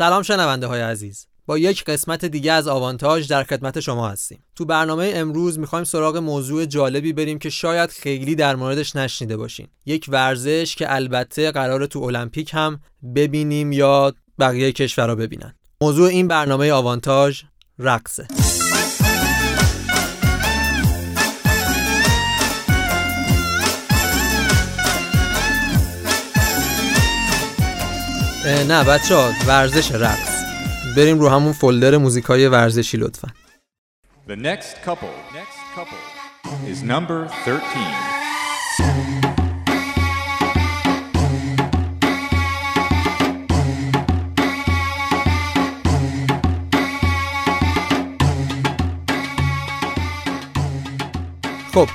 سلام شنونده های عزیز. با یک قسمت دیگه از آوانتاژ در خدمت شما هستیم. تو برنامه امروز می‌خوایم سراغ موضوع جالبی بریم که شاید خیلی در موردش نشنیده باشین. یک ورزش که البته قرار تو المپیک هم ببینیم یا بقیه کشورها ببینن. موضوع این برنامه آوانتاژ رقصه. نه بچه ها ورزش رقص بریم رو همون فولدر موزیکای ورزشی لطفا The next couple, next couple is number 13. خب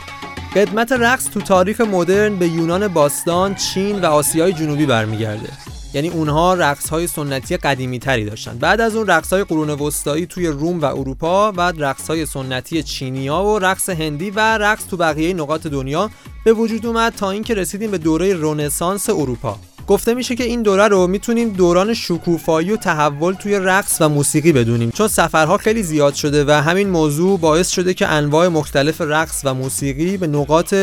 قدمت رقص تو تاریخ مدرن به یونان باستان، چین و آسیای جنوبی برمیگرده. یعنی اونها رقص های سنتی قدیمی تری داشتن. بعد از اون رقص های قرون وسطایی توی روم و اروپا و رقص های سنتی چینیا و رقص هندی و رقص تو بقیه نقاط دنیا به وجود اومد تا اینکه رسیدیم به دوره رنسانس اروپا. گفته میشه که این دوره رو می‌تونیم دوران شکوفایی و تحول توی رقص و موسیقی بدونیم چون سفرها خیلی زیاد شده و همین موضوع باعث شده که انواع مختلف رقص و موسیقی به نقاط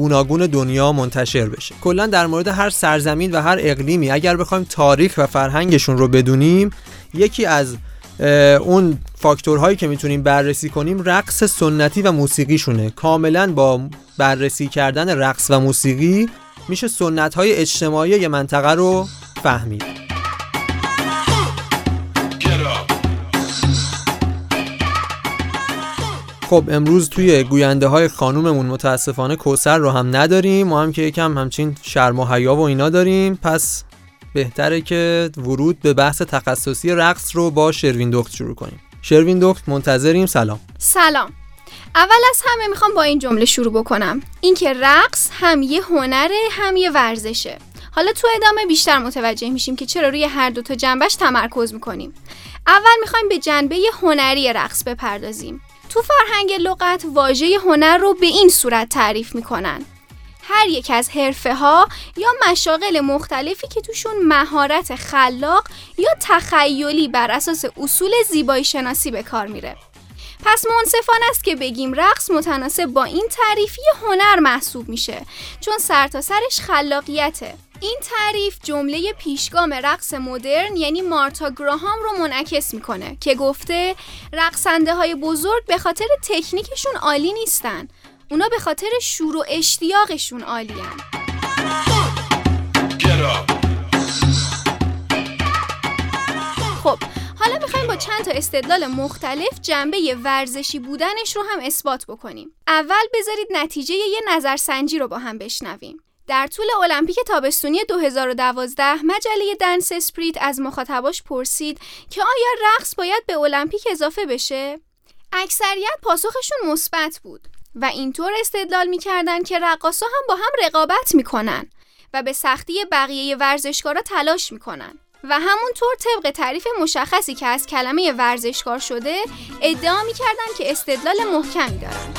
گوناگون دنیا منتشر بشه. کلا در مورد هر سرزمین و هر اقلیمی اگر بخوایم تاریخ و فرهنگشون رو بدونیم یکی از اون فاکتورهایی که می‌تونیم بررسی کنیم رقص سنتی و موسیقیشونه. کاملا با بررسی کردن رقص و موسیقی میشه سنت های اجتماعی یه منطقه رو فهمید. خب امروز توی گوینده های خانوممون متاسفانه کوسر رو هم نداریم. ما هم که یکم همچین شرم و حیا و اینا داریم. پس بهتره که ورود به بحث تخصصی رقص رو با شروین دخت شروع کنیم. شروین دخت منتظریم. سلام. سلام. اول از همه می‌خوام با این جمله شروع بکنم. اینکه رقص هم یه هنره هم یه ورزشه. حالا تو ادامه بیشتر متوجه میشیم که چرا روی هر دو تا جنبش تمرکز می‌کنیم. اول می‌خوایم به جنبه هنری رقص بپردازیم. تو فرهنگ لغت واژه هنر رو به این صورت تعریف می‌کنن. هر یک از حرفه ها یا مشاغل مختلفی که توشون مهارت خلاق یا تخیلی بر اساس اصول زیبایی شناسی به کار میره. پس منصفانه است که بگیم رقص متناسب با این تعریفی هنر محسوب میشه چون سرتاسرش خلاقیته. این تعریف جمله پیشگام رقص مدرن یعنی مارتا گراهام رو منعکس می‌کنه که گفته رقصنده های بزرگ به خاطر تکنیکشون عالی نیستن. اونا به خاطر شور و اشتیاقشون عالین خب حالا می‌خوایم با چند تا استدلال مختلف جنبه ورزشی بودنش رو هم اثبات بکنیم. اول بذارید نتیجه یه نظرسنجی رو با هم بشنویم. در طول المپیک تابستونی 2012 مجله دنس اسپریت از مخاطباش پرسید که آیا رقص باید به المپیک اضافه بشه؟ اکثریت پاسخشون مثبت بود و اینطور استدلال می‌کردن که رقاصا هم با هم رقابت می‌کنن و به سختی بقیه ورزشکارا تلاش می‌کنن و همونطور طبق تعریف مشخصی که از کلمه ورزشکار شده ادعا می‌کردن که استدلال محکمی دارن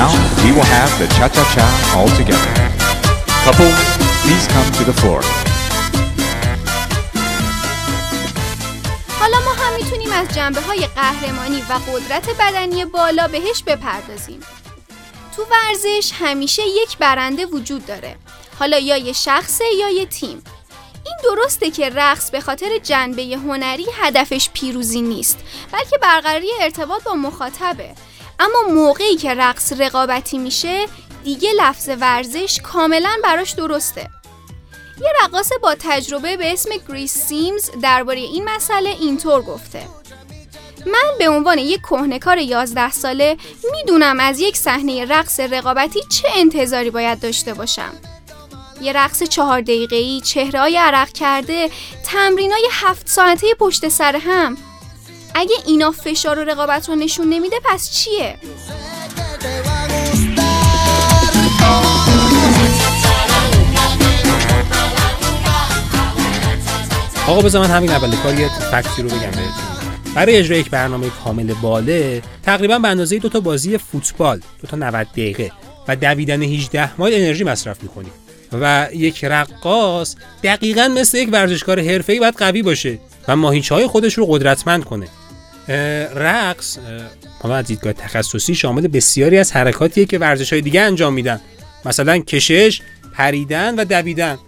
Now we will have the cha-cha-cha all together. Couples, please come to the floor. حالا ما هم می‌تونیم از جنبه های قهرمانی و قدرت بدنی بالا بهش بپردازیم تو ورزش همیشه یک برنده وجود داره حالا یا یه شخصه یا یه تیم این درسته که رقص به خاطر جنبه هنری هدفش پیروزی نیست بلکه برقراری ارتباط با مخاطبه اما موقعی که رقص رقابتی میشه دیگه لفظ ورزش کاملا براش درسته. یه رقاص با تجربه به اسم گریس سیمز درباره این مسئله اینطور گفته. من به عنوان یک کهنکار 11 ساله می‌دونم از یک صحنه رقص رقابتی چه انتظاری باید داشته باشم. یه رقص چهار دقیقه‌ای، چهره‌های عرق کرده، تمرینای هفت ساعته پشت سر هم. اگه اینا فشار و رقابت رو نشون نمیده پس چیه؟ آقا بذار من همین اول کار یه فکتی رو بگم بهتون. برای اجرای یک برنامه کامل باله تقریبا به اندازه دو تا بازی فوتبال دو تا 90 دقیقه و دویدن 18 مایل انرژی مصرف می‌کنیم. و یک رقاص دقیقا مثل یک ورزشکار حرفه‌ای باید قوی باشه و ماهیچه خودش رو قدرتمند کنه. رقص حالا از دیدگاه تخصصی شامل بسیاری از حرکاتیه که ورزش های دیگه انجام میدن. مثلا کشش، پریدن و دویدن.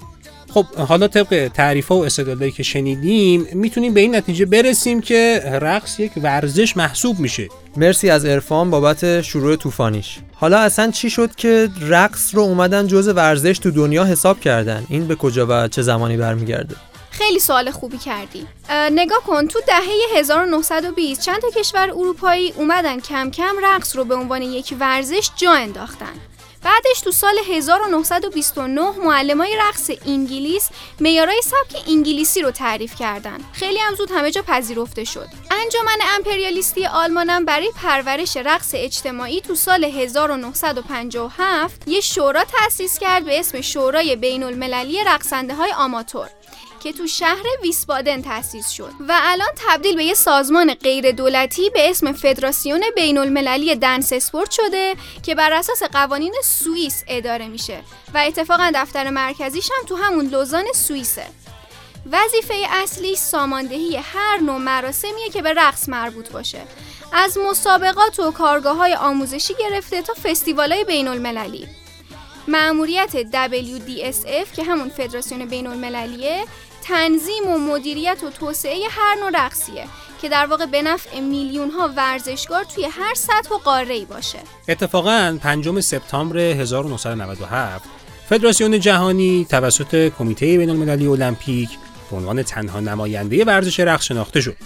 خب حالا طبق تعریف و استدلالایی که شنیدیم می‌تونیم به این نتیجه برسیم که رقص یک ورزش محسوب میشه. مرسی از ارفان بابت شروع طوفانیش. حالا اصلا چی شد که رقص رو اومدن جز ورزش تو دنیا حساب کردن؟ این به کجا و چه زمانی برمیگرده؟ خیلی سوال خوبی کردی نگاه کن تو دهه 1920 چند تا کشور اروپایی اومدن کم کم رقص رو به عنوان یک ورزش جا انداختن بعدش تو سال 1929 معلمای رقص انگلیس معیارای سبک انگلیسی رو تعریف کردن. خیلی هم زود همه جا پذیرفته شد. انجمن امپریالیستی آلمانم برای پرورش رقص اجتماعی تو سال 1957 یه شورا تأسیس کرد به اسم شورای بین المللی رقصنده های آماتور. که تو شهر ویسبادن تأسیس شد و الان تبدیل به یه سازمان غیر دولتی به اسم فدراسیون بین المللی دنس اسپورت شده که بر اساس قوانین سوئیس اداره میشه و اتفاقا دفتر مرکزیش هم تو همون لوزان سوئیسه. وظیفه اصلی ساماندهی هر نوع مراسمیه که به رقص مربوط باشه. از مسابقات و کارگاه های آموزشی گرفته تا فستیوال های بین المللی معموریت WDSF که همون فدراسیون بین المللیه تنظیم و مدیریت و توسعه هر نوع رقصیه که در واقع به نفع میلیون ها ورزشکار توی هر سطح و قاره باشه. اتفاقا 5 سپتامبر 1997 فدراسیون جهانی توسط کمیته بین المللی المپیک به عنوان تنها نماینده ورزش رقص شناخته شد.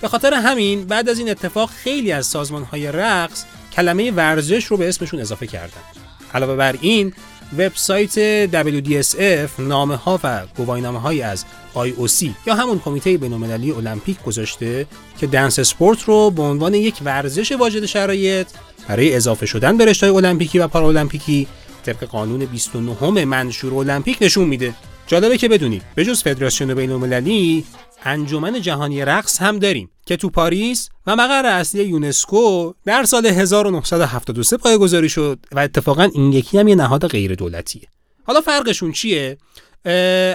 به خاطر همین بعد از این اتفاق خیلی از سازمان های رقص کلمه ورزش رو به اسمشون اضافه کردند علاوه بر این وبسایت WDSF نامه ها و گواهینامه های از IOC یا همون کمیته بین‌المللی المپیک گذاشته که دنس اسپورت رو به عنوان یک ورزش واجد شرایط برای اضافه شدن به رشته المپیکی و پارالمپیکی طبق قانون 29 منشور المپیک نشون میده. جالبه که بدونید به جز فدراسیون بین‌المللی انجمن جهانی رقص هم داریم. که تو پاریس و مقر اصلی یونسکو در سال 1973 پایگذاری شد و اتفاقا این یکی هم یه نهاد غیر دولتیه حالا فرقشون چیه؟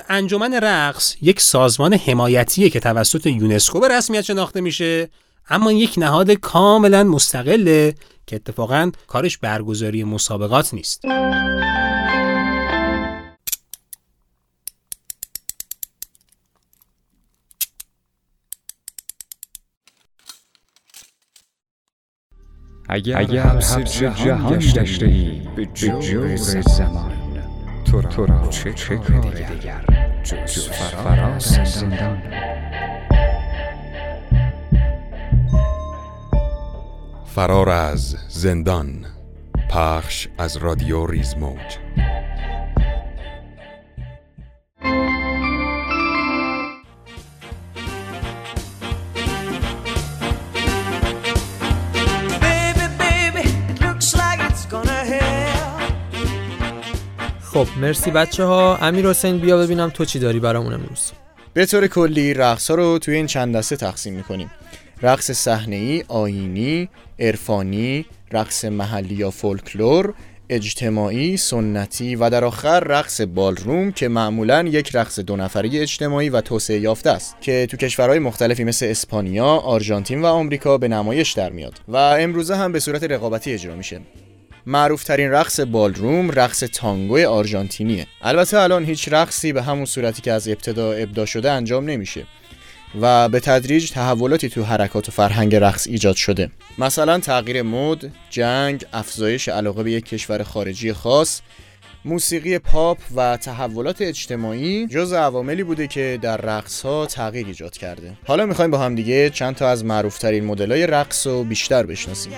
انجمن رقص یک سازمان حمایتیه که توسط یونسکو به رسمیت شناخته میشه اما یک نهاد کاملا مستقله که اتفاقا کارش برگزاری مسابقات نیست. اگر, اگر حبس جهان گشته ای به جور زمان تو را چه, چه کار دیگر؟ جز فراز زندان فرار از زندان پخش از رادیو ریزموج. خب مرسی بچه ها امیر حسین بیا ببینم تو چی داری برامون امروز. به طور کلی رقص ها رو توی این چند دسته تقسیم می‌کنیم. رقص صحنه ای، آینی، عرفانی، رقص محلی یا فولکلور، اجتماعی، سنتی و در آخر رقص بالروم که معمولا یک رقص دو نفری اجتماعی و توسعه یافته است که تو کشورهای مختلفی مثل اسپانیا، آرژانتین و آمریکا به نمایش در میاد و امروزه هم به صورت رقابتی اجرا میشه. معروف ترین رقص بالروم رقص تانگو آرژانتینیه. البته الان هیچ رقصی به همون صورتی که از ابتدا ابدا شده انجام نمیشه و به تدریج تحولاتی تو حرکات و فرهنگ رقص ایجاد شده. مثلا تغییر مد، جنگ، افزایش علاقه به یک کشور خارجی خاص موسیقی پاپ و تحولات اجتماعی جز عواملی بوده که در رقص ها تغییر ایجاد کرده. حالا می‌خوایم با هم دیگه چند تا از معروفترین مدل های رقص رو بیشتر بشناسیم.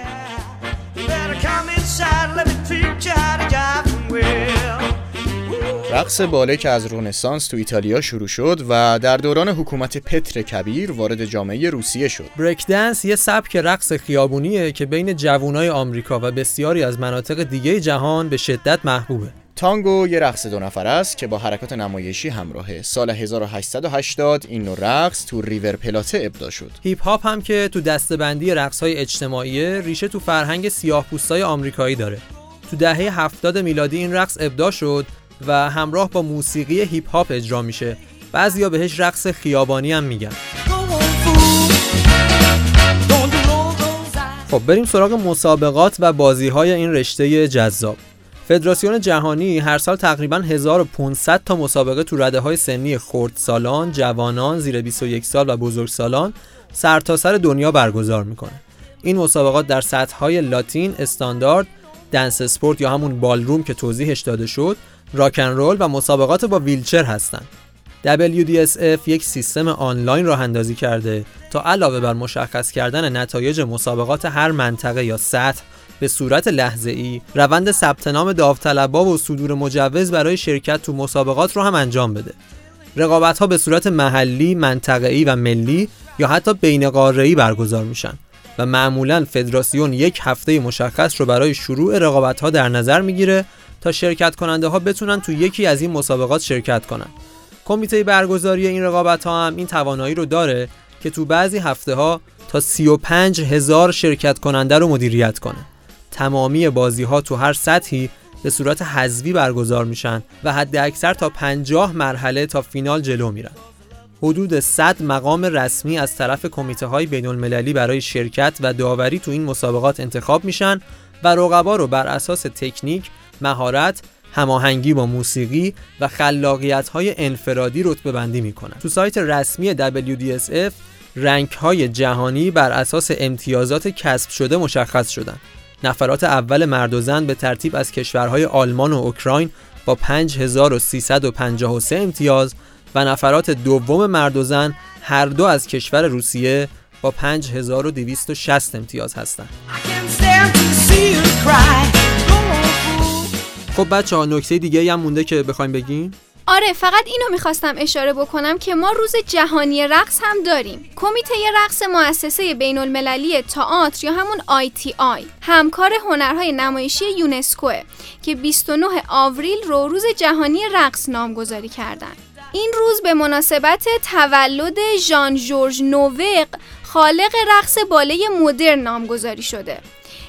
رقص باله که از رونسانس تو ایتالیا شروع شد و در دوران حکومت پتر کبیر وارد جامعه روسیه شد. بریک دنس یه سبک رقص خیابونیه که بین جوانای آمریکا و بسیاری از مناطق دیگه جهان به شدت محبوبه. تانگو یه رقص دو نفر است که با حرکات نمایشی همراهه. سال 1880 این نوع رقص تو ریور پلاته ابدا شد. هیپ هاپ هم که تو دستبندی رقص های اجتماعی ریشه تو فرهنگ سیاه آمریکایی داره. تو دهه 70 میلادی این رقص ابدا شد و همراه با موسیقی هیپ هاپ اجرا میشه. بعضیا بهش رقص خیابانی هم میگن. خب بریم سراغ مسابقات و بازی های این رشته جذاب. فدراسیون جهانی هر سال تقریبا 1500 تا مسابقه تو رده های سنی خردسالان، جوانان، زیر 21 سال و بزرگسالان سرتاسر سر دنیا برگزار می‌کنه. این مسابقات در سطح های لاتین، استاندارد، دنس اسپورت یا همون بالروم که توضیحش داده شد، راکن رول و مسابقات با ویلچر هستند. WDSF یک سیستم آنلاین راه اندازی کرده تا علاوه بر مشخص کردن نتایج مسابقات هر منطقه یا سطح به صورت لحظه ای روند ثبت نام داوطلبا و صدور مجوز برای شرکت تو مسابقات رو هم انجام بده. رقابت ها به صورت محلی، منطقه‌ای و ملی یا حتی بین قاره‌ای برگزار میشن و معمولا فدراسیون یک هفته مشخص رو برای شروع رقابت ها در نظر می‌گیره تا شرکت کننده ها بتونن تو یکی از این مسابقات شرکت کنن. کمیته برگزاری این رقابت ها هم این توانایی رو داره که تو بعضی هفته ها تا 35 هزار شرکت کننده رو مدیریت کنه. تمامی بازی ها تو هر سطحی به صورت حذوی برگزار میشن و حد اکثر تا 50 مرحله تا فینال جلو میرن. حدود 100 مقام رسمی از طرف کمیته های بین المللی برای شرکت و داوری تو این مسابقات انتخاب میشن و رقبا رو بر اساس تکنیک، مهارت، هماهنگی با موسیقی و خلاقیت های انفرادی رتبه بندی می‌کنن. تو سایت رسمی WDSF رنگ های جهانی بر اساس امتیازات کسب شده مشخص شدن. نفرات اول مرد و زن به ترتیب از کشورهای آلمان و اوکراین با 5353 امتیاز و نفرات دوم مرد و زن هر دو از کشور روسیه با 5260 امتیاز هستند. خب بچه ها نکته دیگه هم مونده که بخوایم بگیم؟ آره فقط اینو می‌خواستم اشاره بکنم که ما روز جهانی رقص هم داریم. کمیته رقص مؤسسه بین المللی تئاتر یا همون آی همکار هنرهای نمایشی یونسکوه که 29 آوریل رو روز جهانی رقص نامگذاری کردن. این روز به مناسبت تولد ژان جورج نووق خالق رقص باله مدرن نامگذاری شده.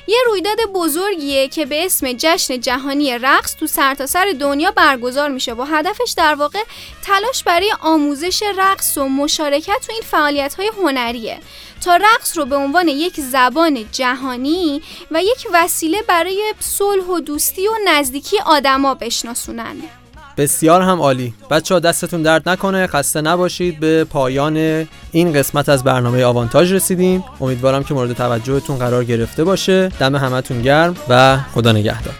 یه رویداد بزرگیه که به اسم جشن جهانی رقص تو سرتاسر سر دنیا برگزار میشه و هدفش در واقع تلاش برای آموزش رقص و مشارکت تو این فعالیت های هنریه. تا رقص رو به عنوان یک زبان جهانی و یک وسیله برای صلح و دوستی و نزدیکی آدما بشناسونن. بسیار هم عالی. بچه ها دستتون درد نکنه خسته نباشید. به پایان این قسمت از برنامه آوانتاژ رسیدیم. امیدوارم که مورد توجهتون قرار گرفته باشه. دم همتون گرم و خدا نگهدار.